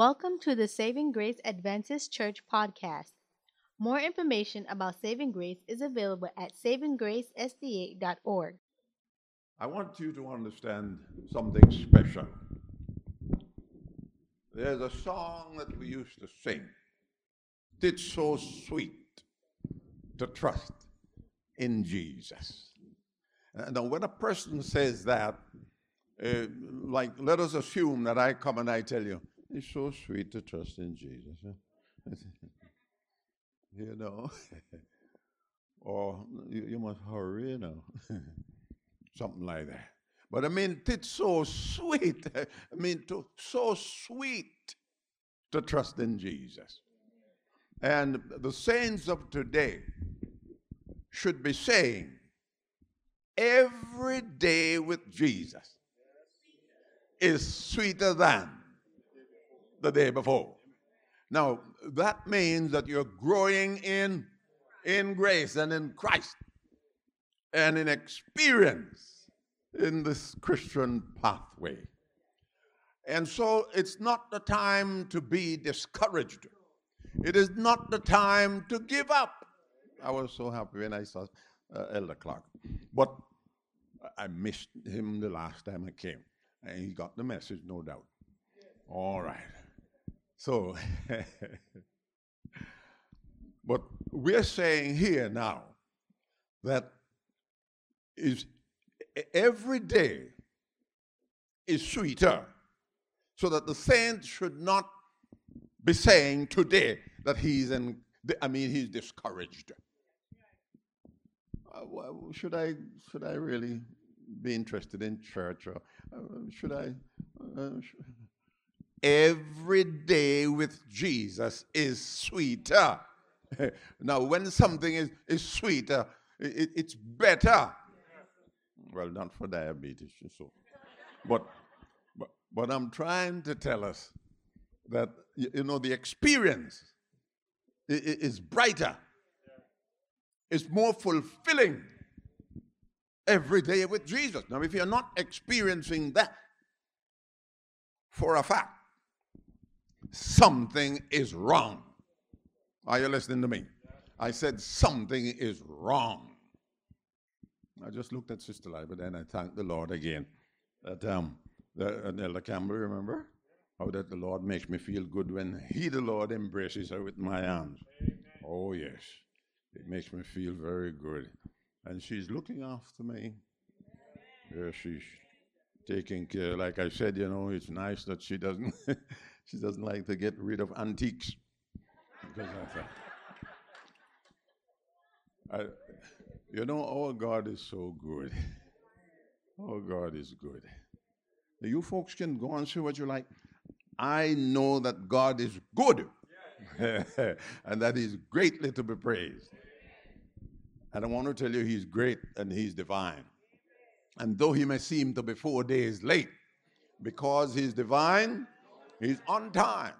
Welcome to the Saving Grace Adventist Church podcast. More information about Saving Grace is available at savinggracesda.org. I want you to understand something special. There's a song that we used to sing. It's so sweet to trust in Jesus. Now, when a person says that, uh, like, let us assume that I come and I tell you, it's so sweet to trust in Jesus. huh?" you know, or you, you must hurry, you know, something like that. But I mean, it's so sweet. I mean, to, so sweet to trust in Jesus. And the saints of today should be saying, every day with Jesus is sweeter than the day before. Now, that means that you're growing in in grace and in Christ and in experience in this Christian pathway. And so it's not the time to be discouraged. It is not the time to give up. I was so happy when I saw uh, Elder Clark. But I missed him the last time I came. And he got the message, no doubt. All right. So, but we're saying here now that is every day is sweeter, so that the saint should not be saying today that he's in. I mean, he's discouraged. Uh, should I should I really be interested in church or uh, should I? Uh, sh- Every day with Jesus is sweeter. now, when something is, is sweeter, it, it's better. Well, not for diabetes, so. But, but, but I'm trying to tell us that, you know, the experience is brighter, it's more fulfilling every day with Jesus. Now, if you're not experiencing that for a fact, something is wrong. Are you listening to me? I said something is wrong. I just looked at Sister Lai, but then I thanked the Lord again. That um, the, uh, Elder Campbell, remember how that the Lord makes me feel good when He, the Lord, embraces her with my arms. Oh yes, it makes me feel very good, and she's looking after me. Yeah, she's taking care. Like I said, you know, it's nice that she doesn't she doesn't like to get rid of antiques. Because I thought, I, you know, our God is so good. Our God is good. You folks can go and say what you like. I know that God is good and that He's greatly to be praised. And I want to tell you, He's great and He's divine. And though He may seem to be four days late, because He's divine, He's on time.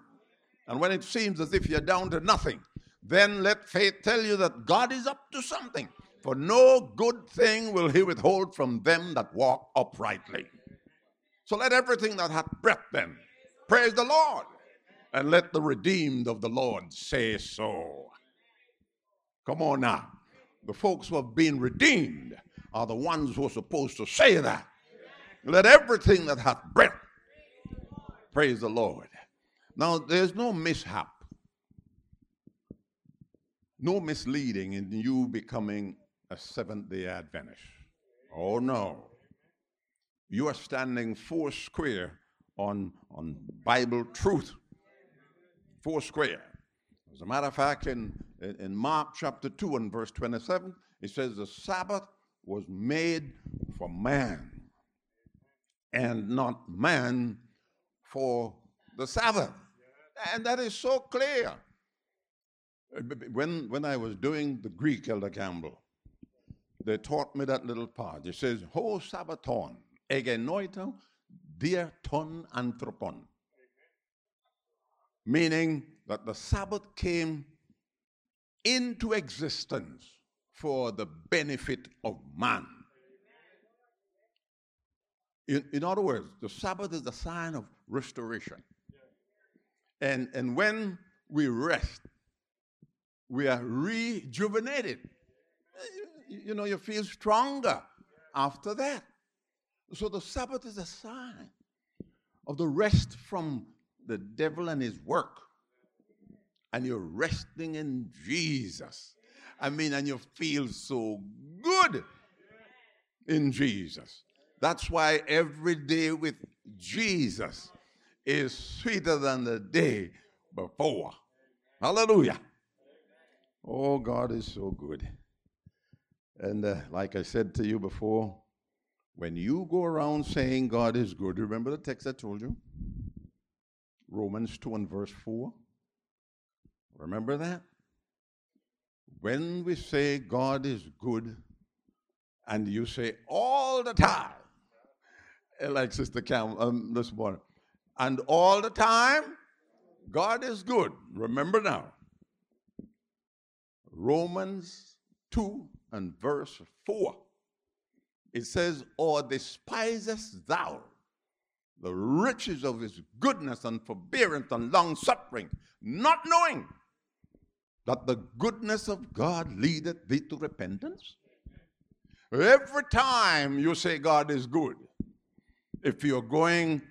And when it seems as if you're down to nothing, then let faith tell you that God is up to something. For no good thing will He withhold from them that walk uprightly. So let everything that hath breath then praise the Lord. And let the redeemed of the Lord say so. Come on now. The folks who have been redeemed are the ones who are supposed to say that. Let everything that hath breath praise the Lord. Now, there's no mishap, no misleading in you becoming a Seventh day Adventist. Oh, no. You are standing four square on, on Bible truth. Four square. As a matter of fact, in, in Mark chapter 2 and verse 27, it says, The Sabbath was made for man, and not man for the Sabbath. And that is so clear. Uh, When, when I was doing the Greek, Elder Campbell, they taught me that little part. It says, Ho Sabbaton, egenoito dia ton anthropon. Meaning that the Sabbath came into existence for the benefit of man. In, in other words, the Sabbath is the sign of restoration. And, and when we rest, we are rejuvenated. You, you know, you feel stronger after that. So the Sabbath is a sign of the rest from the devil and his work. And you're resting in Jesus. I mean, and you feel so good in Jesus. That's why every day with Jesus is sweeter than the day before. Hallelujah. Oh, God is so good. And uh, like I said to you before, when you go around saying God is good, remember the text I told you? Romans 2 and verse 4. Remember that? When we say God is good, and you say all the time, like Sister Cam um, this morning, and all the time, God is good. Remember now. Romans 2 and verse 4. It says, Or despisest thou the riches of his goodness and forbearance and long suffering, not knowing that the goodness of God leadeth thee to repentance? Every time you say God is good, if you're going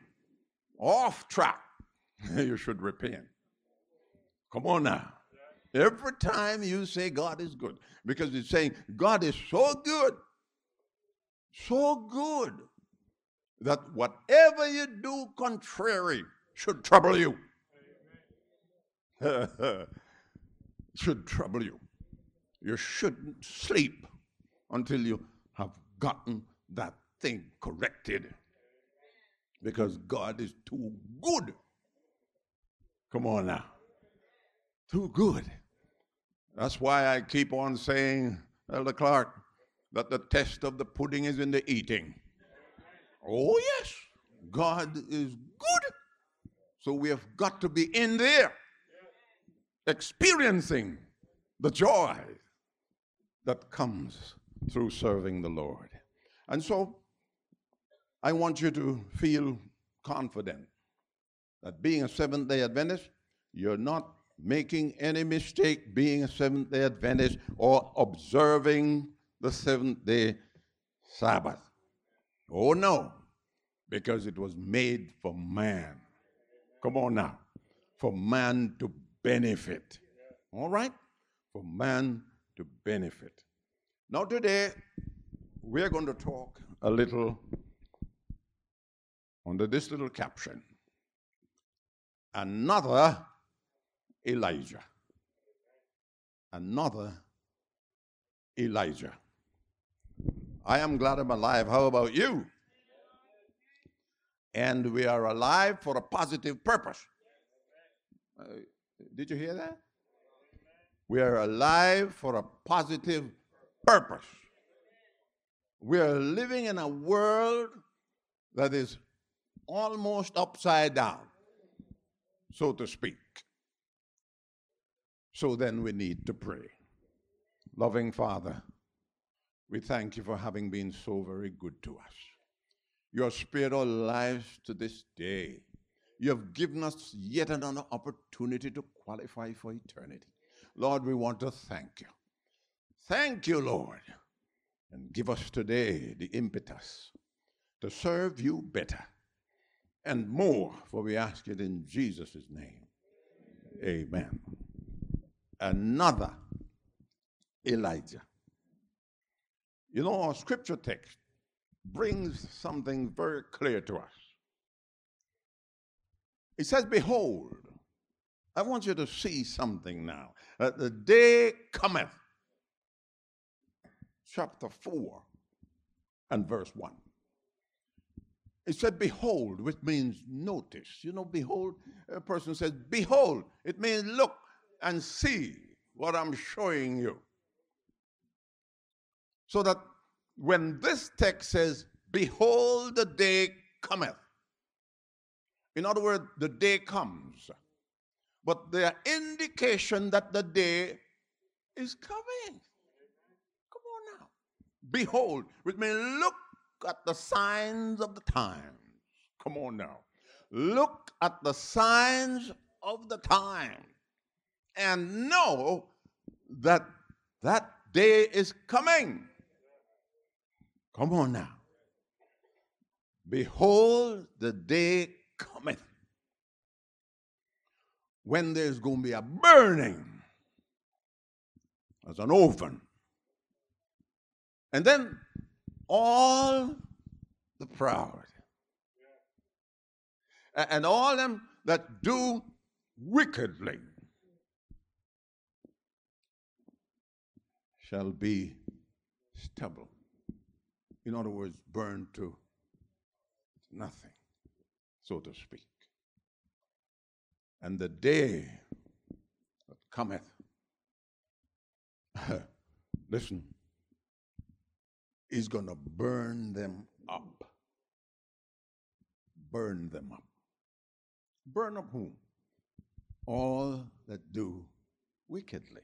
off track, you should repent. Come on now. Every time you say God is good, because it's saying God is so good, so good, that whatever you do contrary should trouble you. should trouble you. You shouldn't sleep until you have gotten that thing corrected. Because God is too good. Come on now. Too good. That's why I keep on saying, Elder Clark, that the test of the pudding is in the eating. Oh, yes, God is good. So we have got to be in there, experiencing the joy that comes through serving the Lord. And so I want you to feel confident that being a Seventh day Adventist, you're not making any mistake being a Seventh day Adventist or observing the seventh day Sabbath. Oh no, because it was made for man. Come on now. For man to benefit. All right? For man to benefit. Now, today, we're going to talk a little under this little caption Another Elijah. Another Elijah. I am glad I'm alive. How about you? And we are alive for a positive purpose. Uh, did you hear that? We are alive for a positive purpose. We are living in a world that is almost upside down, so to speak. So then we need to pray. Loving Father, we thank you for having been so very good to us. Your spirit our lives to this day. You have given us yet another opportunity to qualify for eternity. Lord, we want to thank you. Thank you, Lord. And give us today the impetus to serve you better and more, for we ask it in Jesus' name. Amen. Another Elijah. You know, our scripture text brings something very clear to us. It says, Behold, I want you to see something now. That the day cometh chapter 4 and verse 1. It said, Behold, which means notice. You know, behold, a person says, Behold. It means look and see what I'm showing you. So that when this text says, Behold, the day cometh, in other words, the day comes, but there are indication that the day is coming. Come on now. Behold, which means look at the signs of the times. Come on now. Look at the signs of the time and know that that day is coming. Come on now. Behold, the day cometh when there's going to be a burning as an oven. And then all the proud and all them that do wickedly shall be stubble. In other words, burned to nothing, so to speak. And the day that cometh, listen, is going to burn them up. Burn them up. Burn up whom? All that do wickedly.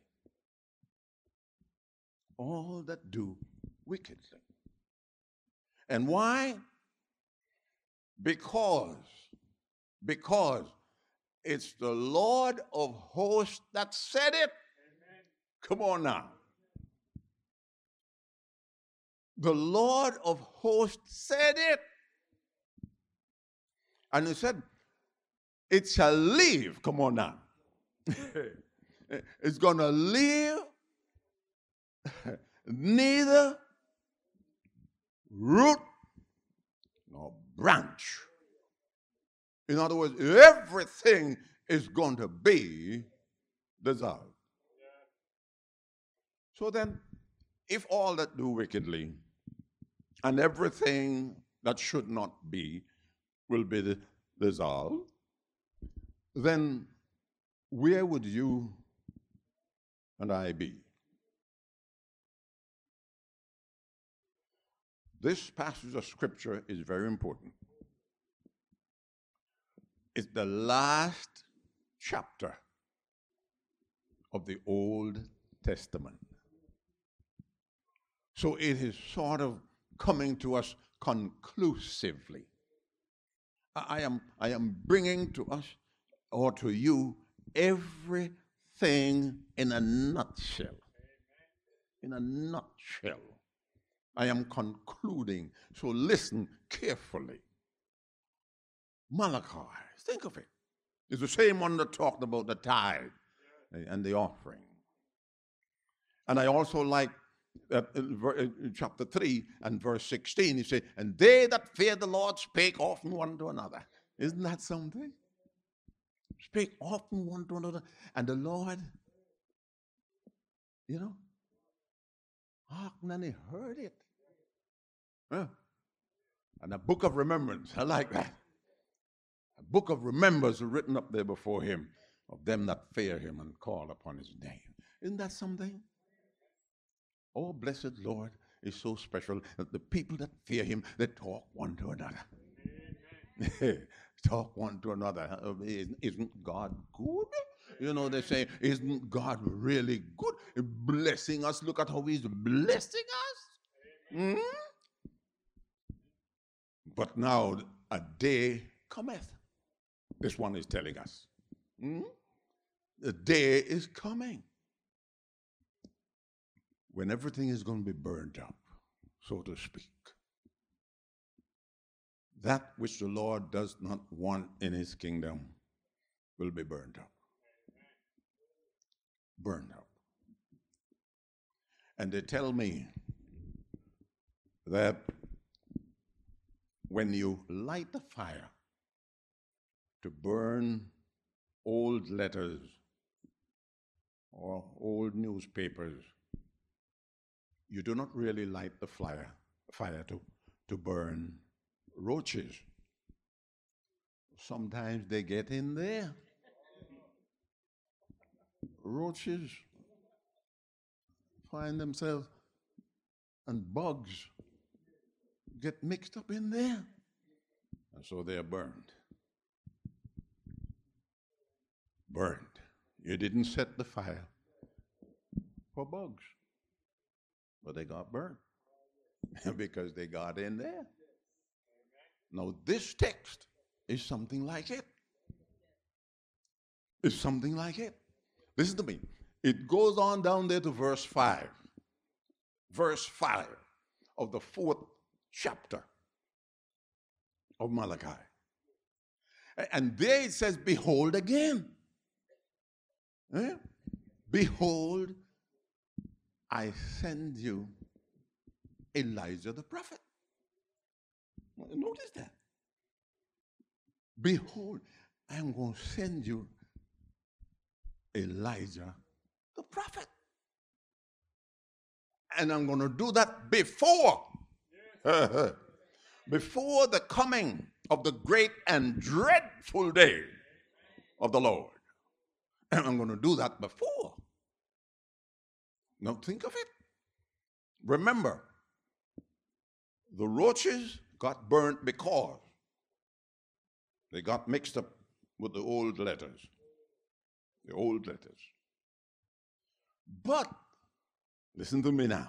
All that do wickedly. And why? Because, because it's the Lord of hosts that said it. Amen. Come on now. The Lord of hosts said it. And he said, It shall live. Come on now. it's going to live neither root nor branch. In other words, everything is going to be dissolved. So then, if all that do wickedly and everything that should not be will be dissolved, then where would you and I be? This passage of scripture is very important. It's the last chapter of the Old Testament. So it is sort of coming to us conclusively. I am, I am bringing to us or to you everything in a nutshell. In a nutshell. I am concluding. So listen carefully. Malachi Think of it. It's the same one that talked about the tithe and the offering. And I also like Uh, uh, that in uh, chapter 3 and verse 16, he said, And they that fear the Lord spake often one to another. Isn't that something? Spake often one to another. And the Lord, you know, hearkened and he heard it. Huh? And a book of remembrance. I like that. A book of remembrance written up there before him of them that fear him and call upon his name. Isn't that something? Oh, blessed Lord is so special that the people that fear him, they talk one to another. talk one to another. Isn't God good? You know, they say, Isn't God really good? Blessing us. Look at how He's blessing us. Mm? But now a day cometh this one is telling us. Hmm? The day is coming when everything is going to be burned up, so to speak. That which the Lord does not want in his kingdom will be burned up. Burned up. And they tell me that when you light the fire, to burn old letters or old newspapers. You do not really light the fire, fire to, to burn roaches. Sometimes they get in there. Roaches find themselves and bugs get mixed up in there. And so they are burned. burned. You didn't set the fire for bugs, but they got burned because they got in there. Now, this text is something like it. it. is something like it. Listen to me. It goes on down there to verse 5. Verse 5 of the fourth chapter of Malachi. And there it says, Behold again. Eh? Behold, I send you Elijah the prophet. Notice that. Behold, I am going to send you Elijah the prophet. And I'm going to do that before. before the coming of the great and dreadful day of the Lord. And I'm going to do that before. Now think of it. Remember, the roaches got burnt because they got mixed up with the old letters. The old letters. But, listen to me now.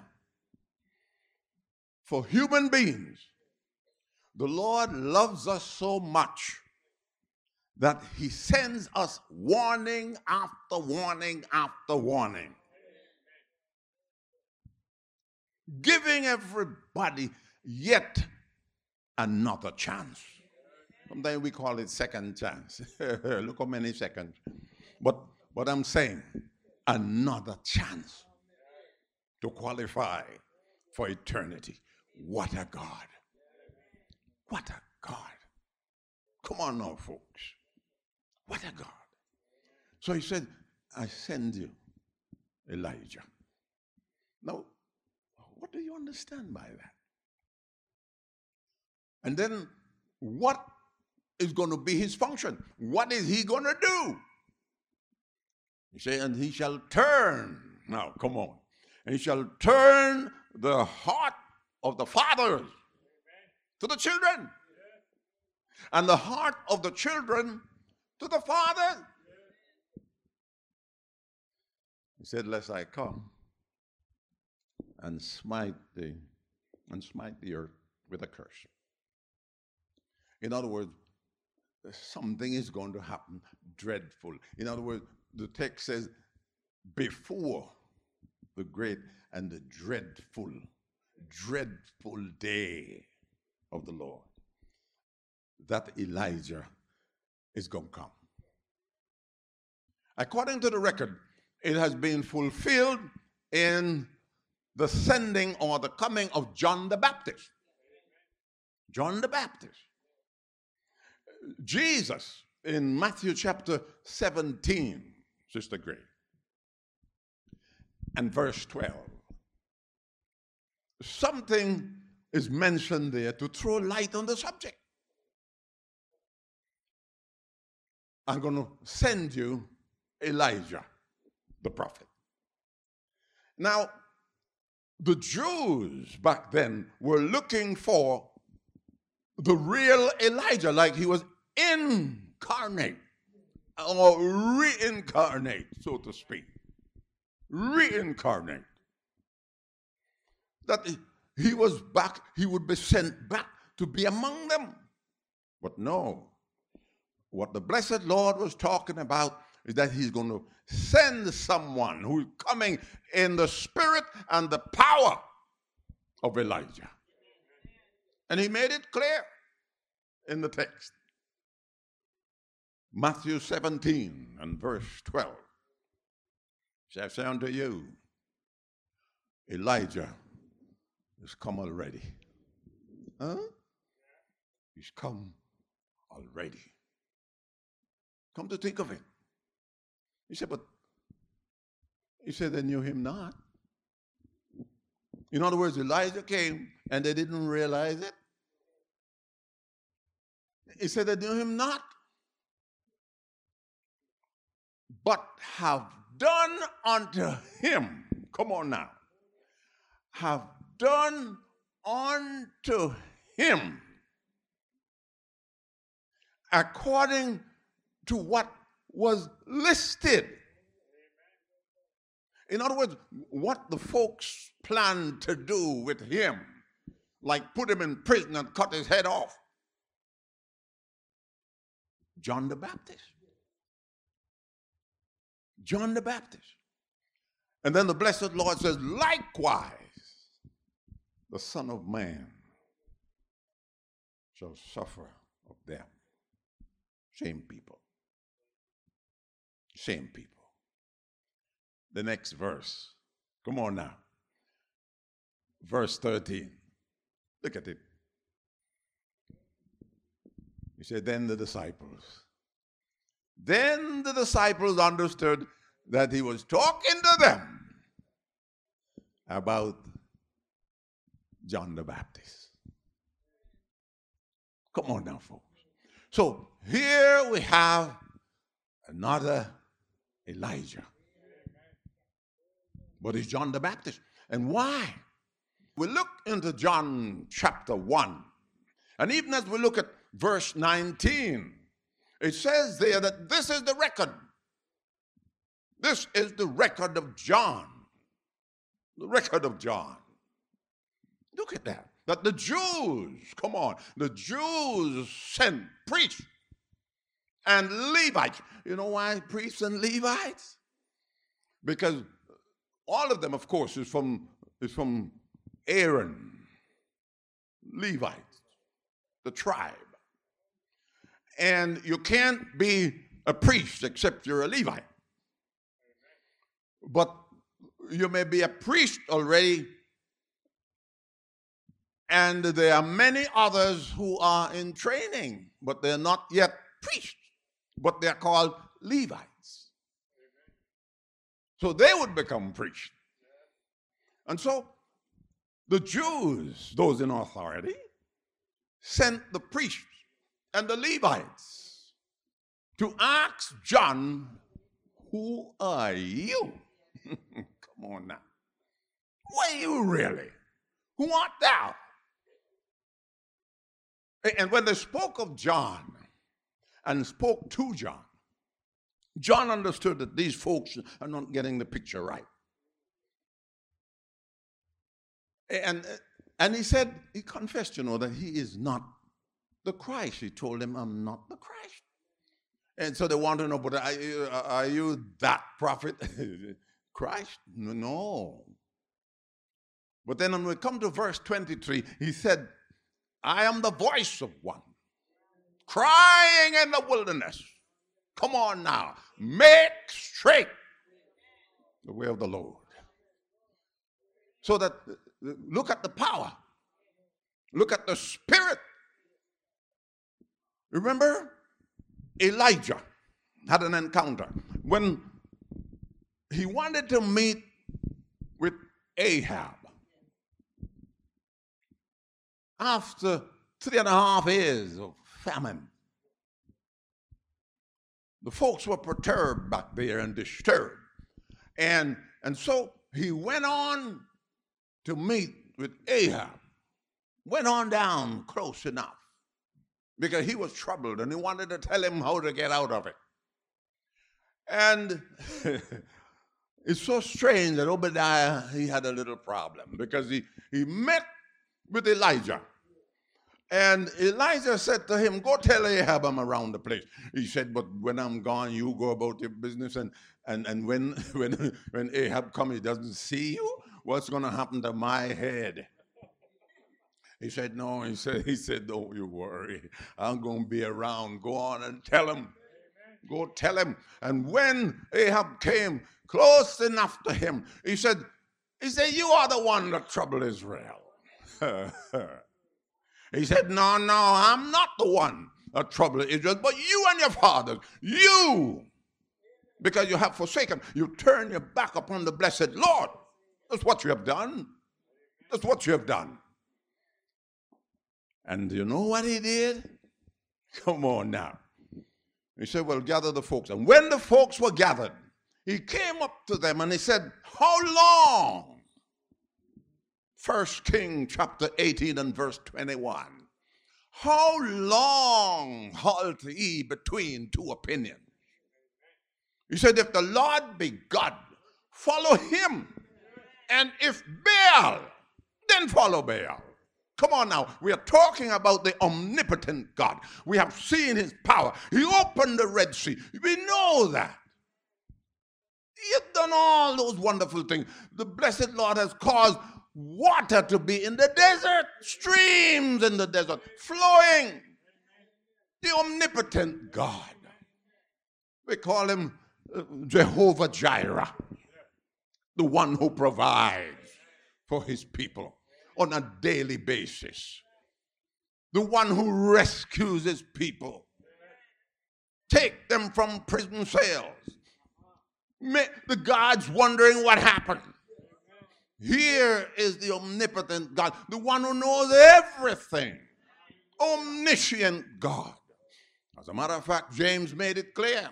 For human beings, the Lord loves us so much that He sends us warning after warning after warning. Giving everybody yet another chance. Sometimes we call it second chance. Look how many seconds. But what I'm saying, another chance to qualify for eternity. What a God. What a God. Come on now, folks. What a God. So he said, I send you Elijah. Now, what do you understand by that? And then, what is going to be his function? What is he going to do? He said, and he shall turn. Now, come on. And he shall turn the heart of the fathers to the children, and the heart of the children to the fathers. He said, Lest I come and smite the and smite the earth with a curse. In other words, something is going to happen dreadful. In other words, the text says, before the great and the dreadful, dreadful day of the Lord, that Elijah is going to come. According to the record, it has been fulfilled in the sending or the coming of John the Baptist. John the Baptist. Jesus in Matthew chapter 17, Sister Gray, and verse 12. Something is mentioned there to throw light on the subject. I'm going to send you Elijah, the prophet. Now, the Jews back then were looking for the real Elijah, like he was incarnate or reincarnate, so to speak. Reincarnate. That he was back, he would be sent back to be among them. But no, what the blessed Lord was talking about is that he's going to send someone who's coming in the spirit and the power of Elijah. And he made it clear in the text. Matthew 17 and verse 12. Shall I say unto you, Elijah has come already. Huh? He's come already. Come to think of it. He said, but he said they knew him not. In other words, Elijah came and they didn't realize it. He said they knew him not, but have done unto him. Come on now. Have done unto him according to what was listed. In other words, what the folks planned to do with him, like put him in prison and cut his head off. John the Baptist. John the Baptist. And then the blessed Lord says, likewise, the Son of Man shall suffer of them. Same people. Same people. The next verse. Come on now. Verse 13. Look at it. He said, Then the disciples. Then the disciples understood that he was talking to them about John the Baptist. Come on now, folks. So here we have another Elijah. But it's John the Baptist. And why? We look into John chapter 1. And even as we look at verse 19, it says there that this is the record. This is the record of John. The record of John. Look at that. That the Jews, come on, the Jews sent priests and Levites. You know why priests and Levites? Because all of them, of course, is from, is from Aaron, Levites, the tribe. And you can't be a priest except you're a Levite. But you may be a priest already, and there are many others who are in training, but they're not yet priests, but they're called Levites. So they would become priests. And so the Jews, those in authority, sent the priests and the Levites to ask John, Who are you? Come on now. Who are you really? Who art thou? And when they spoke of John and spoke to John, John understood that these folks are not getting the picture right. And, and he said, he confessed, you know, that he is not the Christ. He told them, I'm not the Christ. And so they want to know, but are you, are you that prophet? Christ? No. But then when we come to verse 23, he said, I am the voice of one crying in the wilderness. Come on now, make straight the way of the Lord. So that Look at the power. Look at the spirit. Remember, Elijah had an encounter when he wanted to meet with Ahab. After three and a half years of famine, the folks were perturbed back there and disturbed. And, and so he went on to meet with Ahab went on down close enough because he was troubled and he wanted to tell him how to get out of it. And it's so strange that Obadiah, he had a little problem because he, he met with Elijah. And Elijah said to him, Go tell Ahab I'm around the place. He said, But when I'm gone, you go about your business. And, and, and when, when, when Ahab comes, he doesn't see you. What's going to happen to my head? He said, No. He said, he said, Don't you worry. I'm going to be around. Go on and tell him. Go tell him. And when Ahab came close enough to him, he said, He said, You are the one that troubled Israel. he said, No, no, I'm not the one that troubled Israel, but you and your fathers, you, because you have forsaken, you turn your back upon the blessed Lord. That's what you have done. That's what you have done. And you know what he did? Come on now. He said, Well, gather the folks. And when the folks were gathered, he came up to them and he said, How long? First King chapter 18 and verse 21. How long halt ye between two opinions? He said, If the Lord be God, follow him. And if Baal, then follow Baal. Come on now. We are talking about the omnipotent God. We have seen his power. He opened the Red Sea. We know that. You've done all those wonderful things. The blessed Lord has caused water to be in the desert, streams in the desert, flowing. The omnipotent God. We call him uh, Jehovah Jireh, the one who provides for his people on a daily basis, the one who rescues his people, take them from prison cells. The God's wondering what happened. Here is the omnipotent God, the one who knows everything, omniscient God. As a matter of fact, James made it clear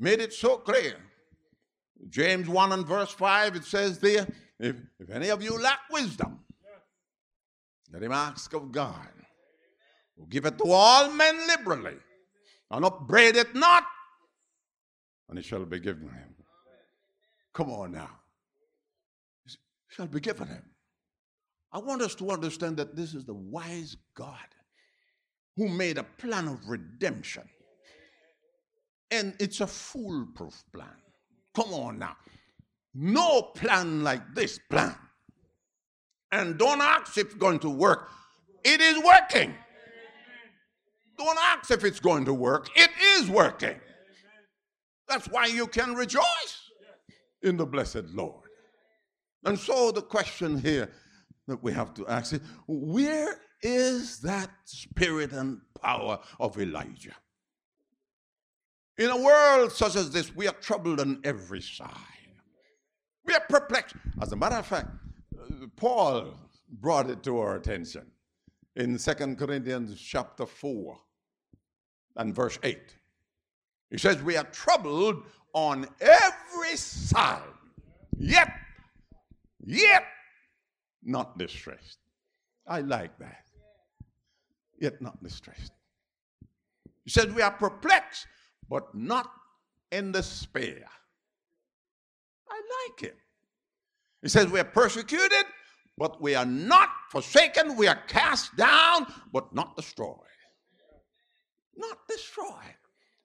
made it so clear. James 1 and verse 5, it says there, if, if any of you lack wisdom, let him ask of God, who giveth to all men liberally, and upbraid it not, and it shall be given him. Come on now. Shall be given him. I want us to understand that this is the wise God who made a plan of redemption and it's a foolproof plan. Come on now. No plan like this plan. And don't ask if it's going to work. It is working. Don't ask if it's going to work. It is working. That's why you can rejoice in the blessed Lord. And so the question here that we have to ask is where is that spirit and power of Elijah? In a world such as this, we are troubled on every side. We are perplexed. As a matter of fact, Paul brought it to our attention in Second Corinthians chapter 4 and verse 8. He says, We are troubled on every side, yet, yet not distressed. I like that. Yet not distressed. He says, We are perplexed, but not in despair. I like it. He says, We are persecuted, but we are not forsaken. We are cast down, but not destroyed. Not destroyed,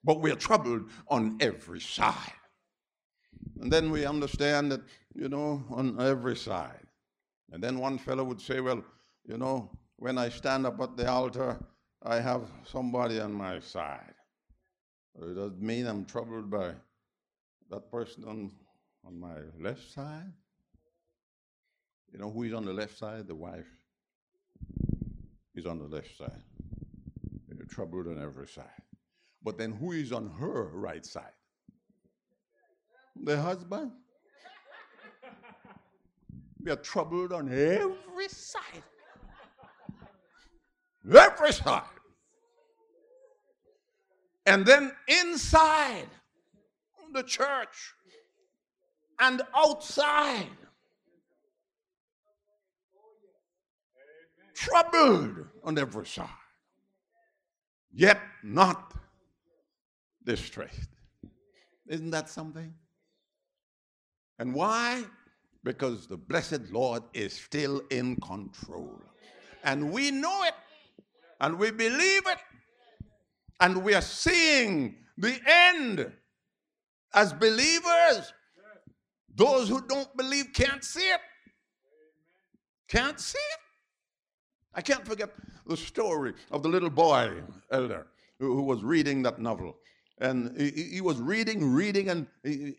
but we are troubled on every side. And then we understand that, you know, on every side. And then one fellow would say, Well, you know, when I stand up at the altar, I have somebody on my side. It doesn't mean I'm troubled by that person on, on my left side. You know who is on the left side? The wife. is on the left side. You're troubled on every side. But then who is on her right side? The husband. We are troubled on every side. Every side. And then inside the church and outside, troubled on every side, yet not distressed. Isn't that something? And why? Because the blessed Lord is still in control. And we know it, and we believe it, and we are seeing the end as believers. Those who don't believe can't see it. Can't see it. I can't forget the story of the little boy, elder, who, was reading that novel. And he, was reading, reading and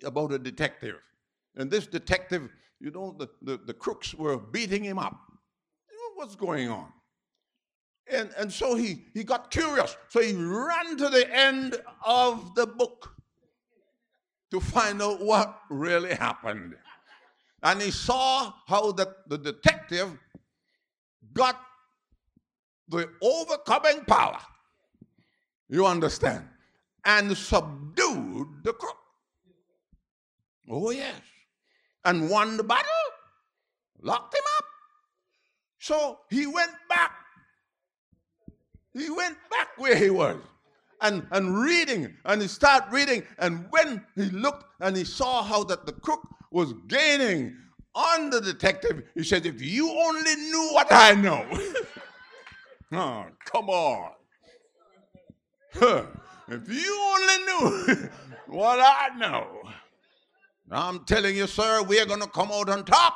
about a detective. And this detective, you know, the, the, the crooks were beating him up. What's going on? And, and so he, he got curious. So he ran to the end of the book to find out what really happened. And he saw how the, the detective got the overcoming power. You understand? And subdued the crook. Oh, yes. And won the battle, locked him up. So he went back he went back where he was and, and reading, and he started reading. And when he looked and he saw how that the crook was gaining on the detective, he said, If you only knew what I know. oh, come on. Huh. If you only knew what I know. I'm telling you, sir, we are going to come out on top.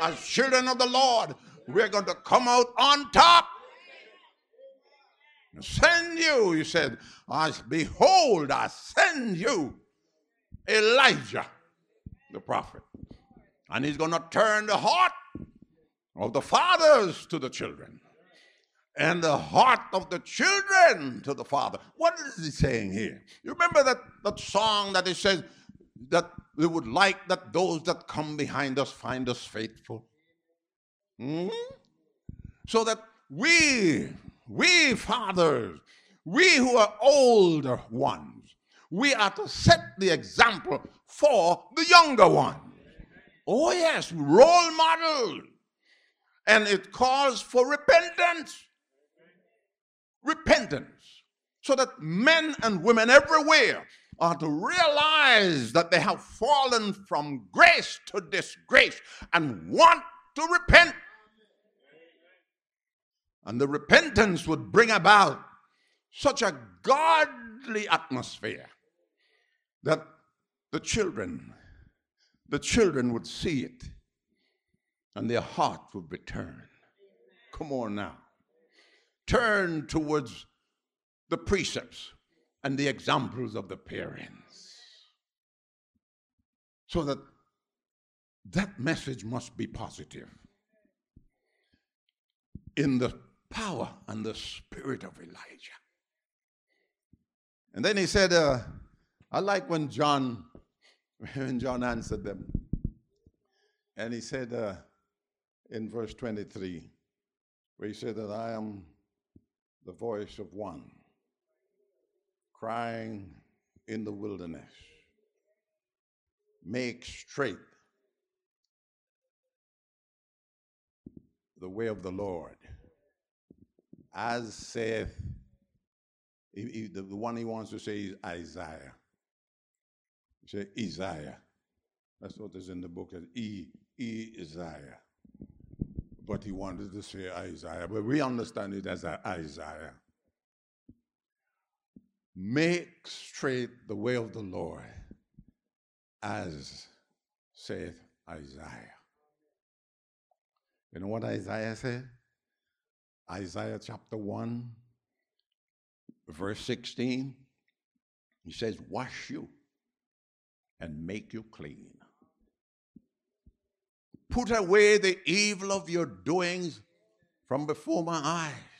As children of the Lord, we're going to come out on top. Send you, he said, as behold, I send you Elijah, the prophet. And he's going to turn the heart of the fathers to the children and the heart of the children to the father. What is he saying here? You remember that, that song that it says that we would like that those that come behind us find us faithful? Hmm? So that we, we fathers, we who are older ones, we are to set the example for the younger ones. Oh, yes, role model. And it calls for repentance. Repentance. So that men and women everywhere are to realize that they have fallen from grace to disgrace and want to repent. And the repentance would bring about such a godly atmosphere that the children, the children would see it and their heart would return. Come on now. Turn towards the precepts and the examples of the parents. So that that message must be positive in the power and the spirit of Elijah. And then he said, uh, I like when John, when John answered them. And he said uh, in verse 23, where he said that I am the voice of one crying in the wilderness, make straight the way of the Lord, as saith he, he, the, one he wants to say is Isaiah. He said Isaiah. That's what is in the book as E E Isaiah. But he wanted to say Isaiah, but we understand it as Isaiah. Make straight the way of the Lord, as saith Isaiah. You know what Isaiah said? Isaiah chapter 1, verse 16, he says, Wash you and make you clean. Put away the evil of your doings from before my eyes.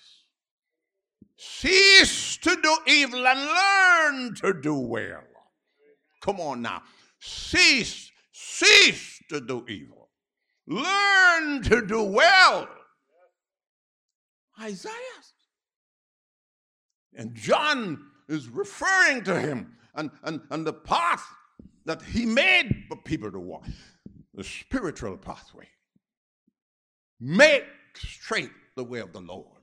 Cease to do evil and learn to do well. Come on now. Cease, cease to do evil. Learn to do well. Isaiah and John is referring to him and, and, and the path that he made for people to walk the spiritual pathway. Make straight the way of the Lord.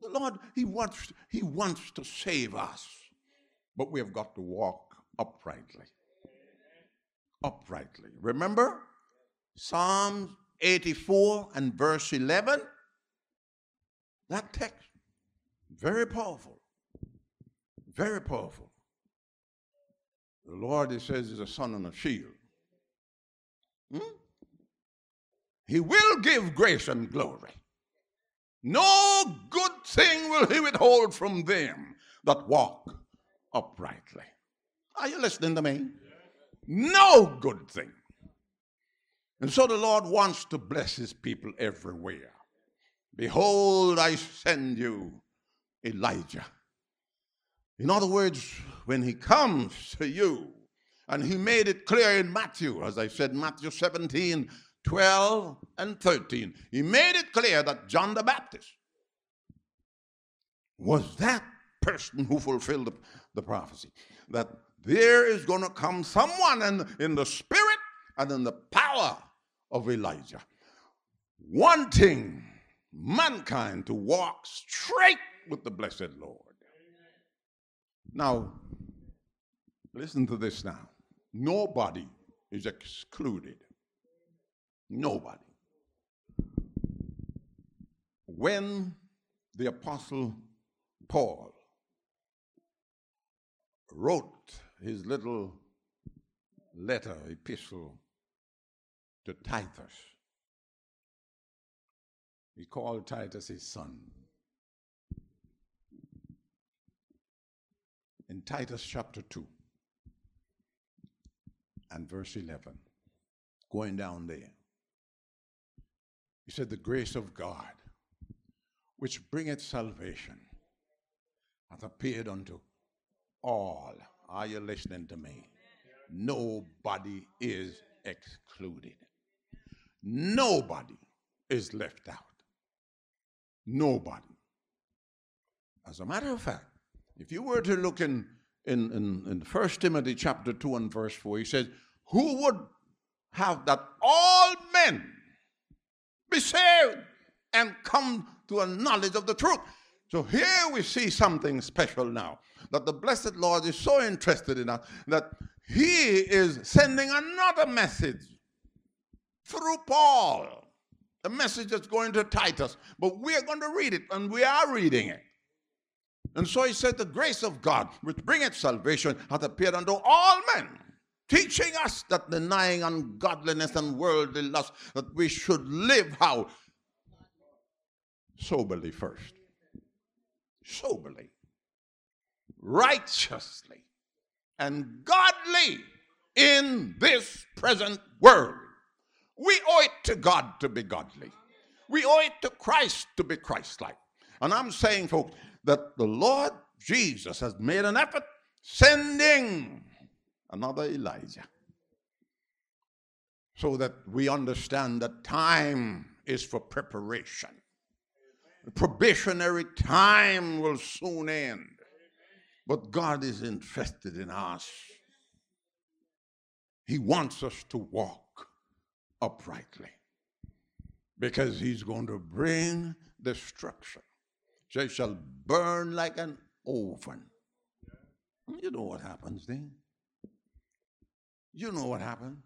The Lord, He wants, He wants to save us, but we have got to walk uprightly. Uprightly. Remember Psalm 84 and verse 11? That text very powerful. Very powerful. The Lord, he says, is a sun and a shield. Hmm? He will give grace and glory. No good thing will he withhold from them that walk uprightly. Are you listening to me? No good thing. And so the Lord wants to bless his people everywhere. Behold, I send you Elijah. In other words, when he comes to you, and he made it clear in Matthew, as I said, Matthew 17, 12, and 13, he made it clear that John the Baptist was that person who fulfilled the, the prophecy. That there is going to come someone in, in the spirit and in the power of Elijah, wanting mankind to walk straight with the blessed Lord. Now, listen to this now. Nobody is excluded. Nobody. When the Apostle Paul wrote his little letter, epistle to Titus. He called Titus his son. In Titus chapter 2 and verse 11, going down there, he said, The grace of God, which bringeth salvation, hath appeared unto all. Are you listening to me? Nobody is excluded. Nobody is left out. Nobody. As a matter of fact, if you were to look in, in, in, in 1 Timothy chapter 2 and verse 4, he says, Who would have that all men be saved and come to a knowledge of the truth? So here we see something special now that the blessed Lord is so interested in us that he is sending another message through Paul. A message that's going to Titus, but we are going to read it, and we are reading it. And so he said, The grace of God, which bringeth salvation, hath appeared unto all men, teaching us that denying ungodliness and worldly lust, that we should live how? Soberly first. Soberly. Righteously. And godly in this present world. We owe it to God to be godly. We owe it to Christ to be Christ like. And I'm saying, folks, that the Lord Jesus has made an effort sending another Elijah so that we understand that time is for preparation. The probationary time will soon end. But God is interested in us. He wants us to walk uprightly because He's going to bring destruction they shall burn like an oven. You know what happens then. You know what happened.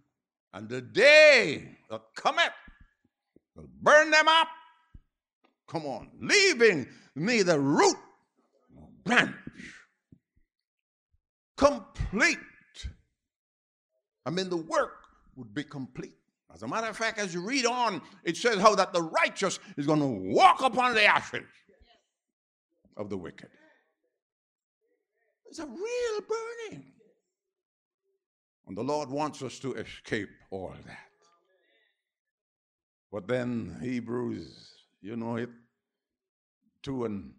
And the day that cometh will burn them up. Come on, leaving neither root nor branch. Complete. I mean, the work would be complete. As a matter of fact, as you read on, it says how that the righteous is going to walk upon the ashes of the wicked. It's a real burning. And the Lord wants us to escape all that. But then Hebrews, you know it, 2 and,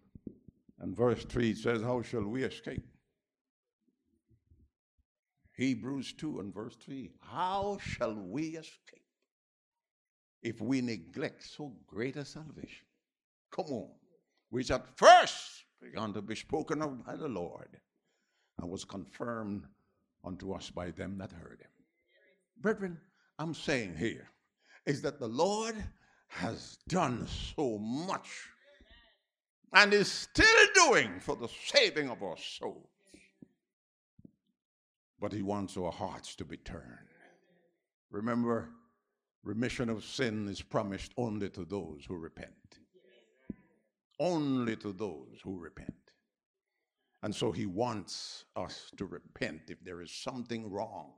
and verse 3 says, How shall we escape? Hebrews 2 and verse 3 How shall we escape if we neglect so great a salvation? Come on which at first began to be spoken of by the Lord and was confirmed unto us by them that heard him. Brethren, I'm saying here is that the Lord has done so much and is still doing for the saving of our souls. But he wants our hearts to be turned. Remember, remission of sin is promised only to those who repent only to those who repent. And so he wants us to repent if there is something wrong.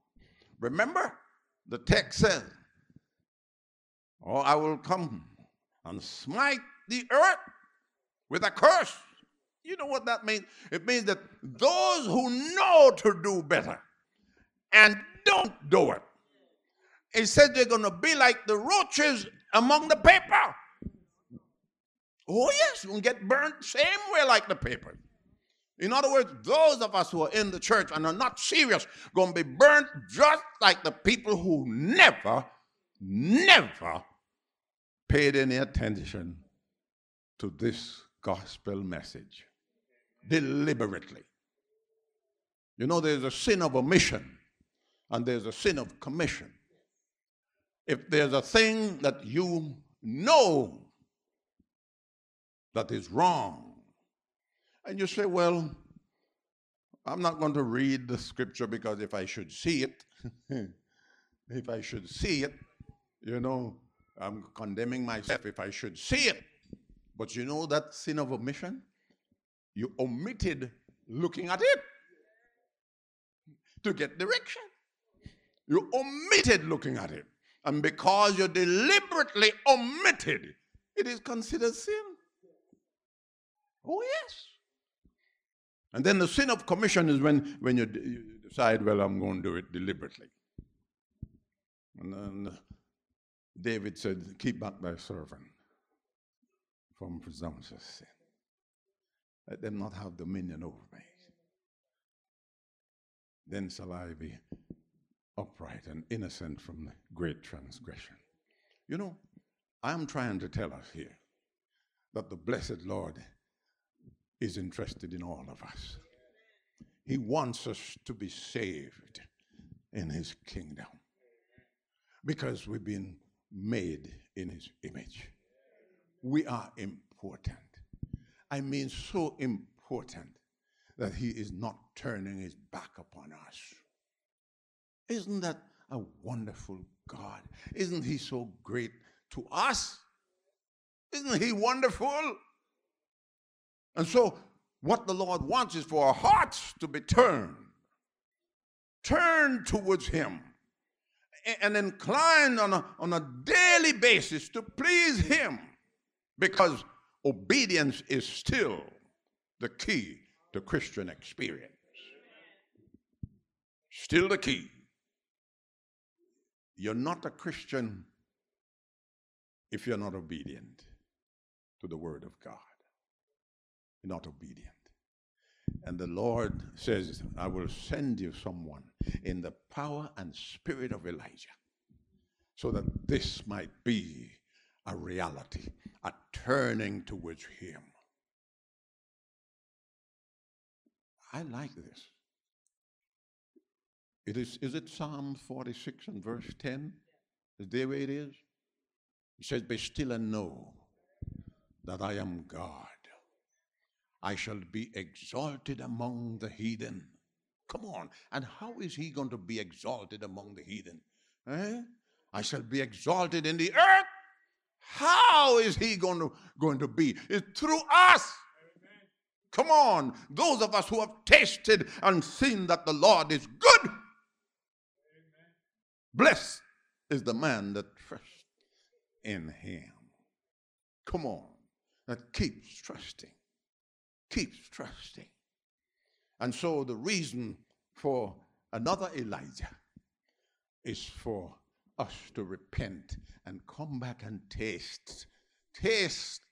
Remember, the text says, Oh, I will come and smite the earth with a curse. You know what that means? It means that those who know to do better and don't do it, it says they're going to be like the roaches among the paper. Oh, yes, you can get burnt same way like the paper. In other words, those of us who are in the church and are not serious going to be burnt just like the people who never, never paid any attention to this gospel message deliberately. You know, there's a sin of omission and there's a sin of commission. If there's a thing that you know that is wrong. And you say, well, I'm not going to read the scripture because if I should see it, if I should see it, you know, I'm condemning myself if I should see it. But you know that sin of omission? You omitted looking at it to get direction. You omitted looking at it. And because you deliberately omitted, it is considered sin. Oh, yes. And then the sin of commission is when, when you, you decide, well, I'm going to do it deliberately. And then David said, Keep back thy servant from presumptuous sin. Let them not have dominion over me. Then shall I be upright and innocent from great transgression. You know, I'm trying to tell us here that the blessed Lord is interested in all of us. He wants us to be saved in his kingdom because we've been made in his image. We are important. I mean, so important that he is not turning his back upon us. Isn't that a wonderful God? Isn't he so great to us? Isn't he wonderful? And so, what the Lord wants is for our hearts to be turned, turned towards him, and inclined on a, on a daily basis to please him because obedience is still the key to Christian experience. Still the key. You're not a Christian if you're not obedient to the Word of God. Not obedient. And the Lord says, I will send you someone in the power and spirit of Elijah so that this might be a reality, a turning towards Him. I like this. It is, is it Psalm 46 and verse 10? Is there where it is? It says, Be still and know that I am God. I shall be exalted among the heathen. Come on. And how is he going to be exalted among the heathen? Eh? I shall be exalted in the earth. How is he going to, going to be? It's through us. Come on. Those of us who have tasted and seen that the Lord is good. Blessed is the man that trusts in him. Come on. That keeps trusting. Keeps trusting. And so the reason for another Elijah is for us to repent and come back and taste, taste,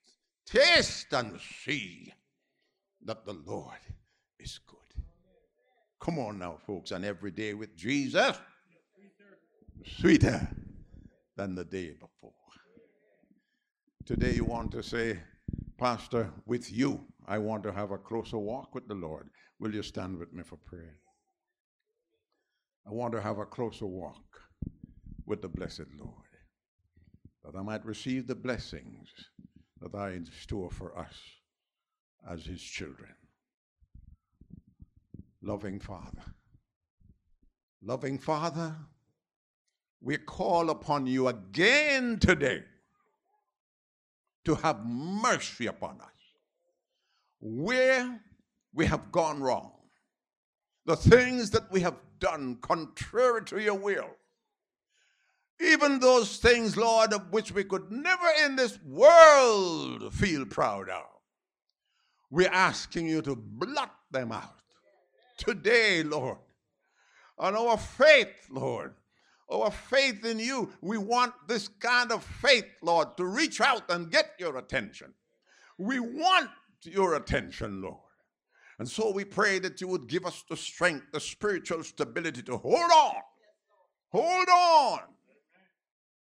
taste and see that the Lord is good. Come on now, folks, and every day with Jesus sweeter than the day before. Today, you want to say, Pastor, with you, I want to have a closer walk with the Lord. Will you stand with me for prayer? I want to have a closer walk with the blessed Lord, that I might receive the blessings that are in store for us as his children. Loving Father, loving Father, we call upon you again today to have mercy upon us. Where we have gone wrong, the things that we have done contrary to your will, even those things, Lord, of which we could never in this world feel proud of. We're asking you to blot them out today, Lord. On our faith, Lord, our faith in you. We want this kind of faith, Lord, to reach out and get your attention. We want your attention, Lord. And so we pray that you would give us the strength, the spiritual stability to hold on. Hold on.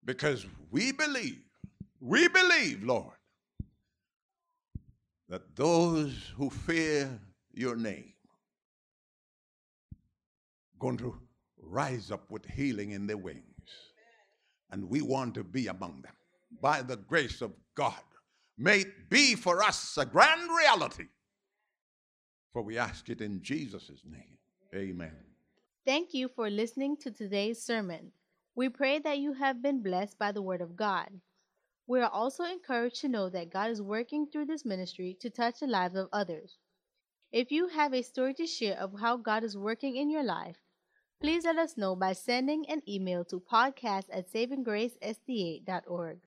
Because we believe, we believe, Lord, that those who fear your name going to rise up with healing in their wings. And we want to be among them. By the grace of God, may it be for us a grand reality. For we ask it in Jesus' name. Amen. Thank you for listening to today's sermon. We pray that you have been blessed by the Word of God. We are also encouraged to know that God is working through this ministry to touch the lives of others. If you have a story to share of how God is working in your life, Please let us know by sending an email to podcast at savinggracesda.org.